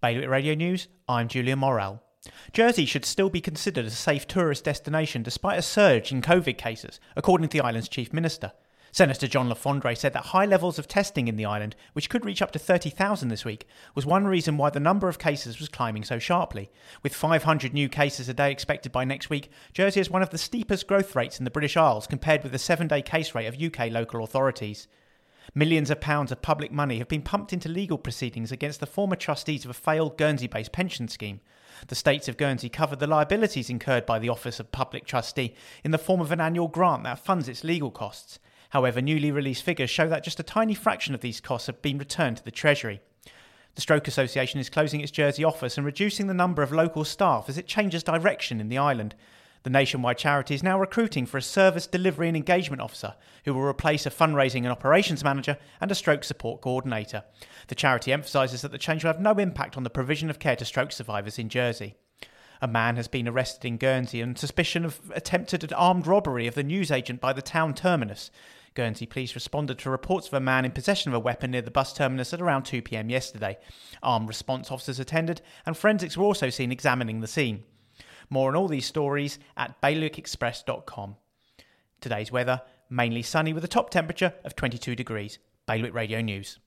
Bailiwick Radio News, I'm Julian Morel. Jersey should still be considered a safe tourist destination despite a surge in COVID cases, according to the island's chief minister. Senator John Le Fondre said that high levels of testing in the island, which could reach up to 30,000 this week, was one reason why the number of cases was climbing so sharply. With 500 new cases a day expected by next week, Jersey has one of the steepest growth rates in the British Isles compared with the seven day case rate of UK local authorities. Millions of pounds of public money have been pumped into legal proceedings against the former trustees of a failed Guernsey based pension scheme. The States of Guernsey covered the liabilities incurred by the Office of Public Trustee in the form of an annual grant that funds its legal costs. However, newly released figures show that just a tiny fraction of these costs have been returned to the Treasury. The Stroke Association is closing its Jersey office and reducing the number of local staff as it changes direction in the island. The nationwide charity is now recruiting for a service delivery and engagement officer who will replace a fundraising and operations manager and a stroke support coordinator. The charity emphasises that the change will have no impact on the provision of care to stroke survivors in Jersey. A man has been arrested in Guernsey on suspicion of attempted armed robbery of the newsagent by the town terminus. Guernsey police responded to reports of a man in possession of a weapon near the bus terminus at around 2 pm yesterday. Armed response officers attended, and forensics were also seen examining the scene. More on all these stories at bailiwickexpress.com. Today's weather mainly sunny with a top temperature of 22 degrees. Bailiwick Radio News.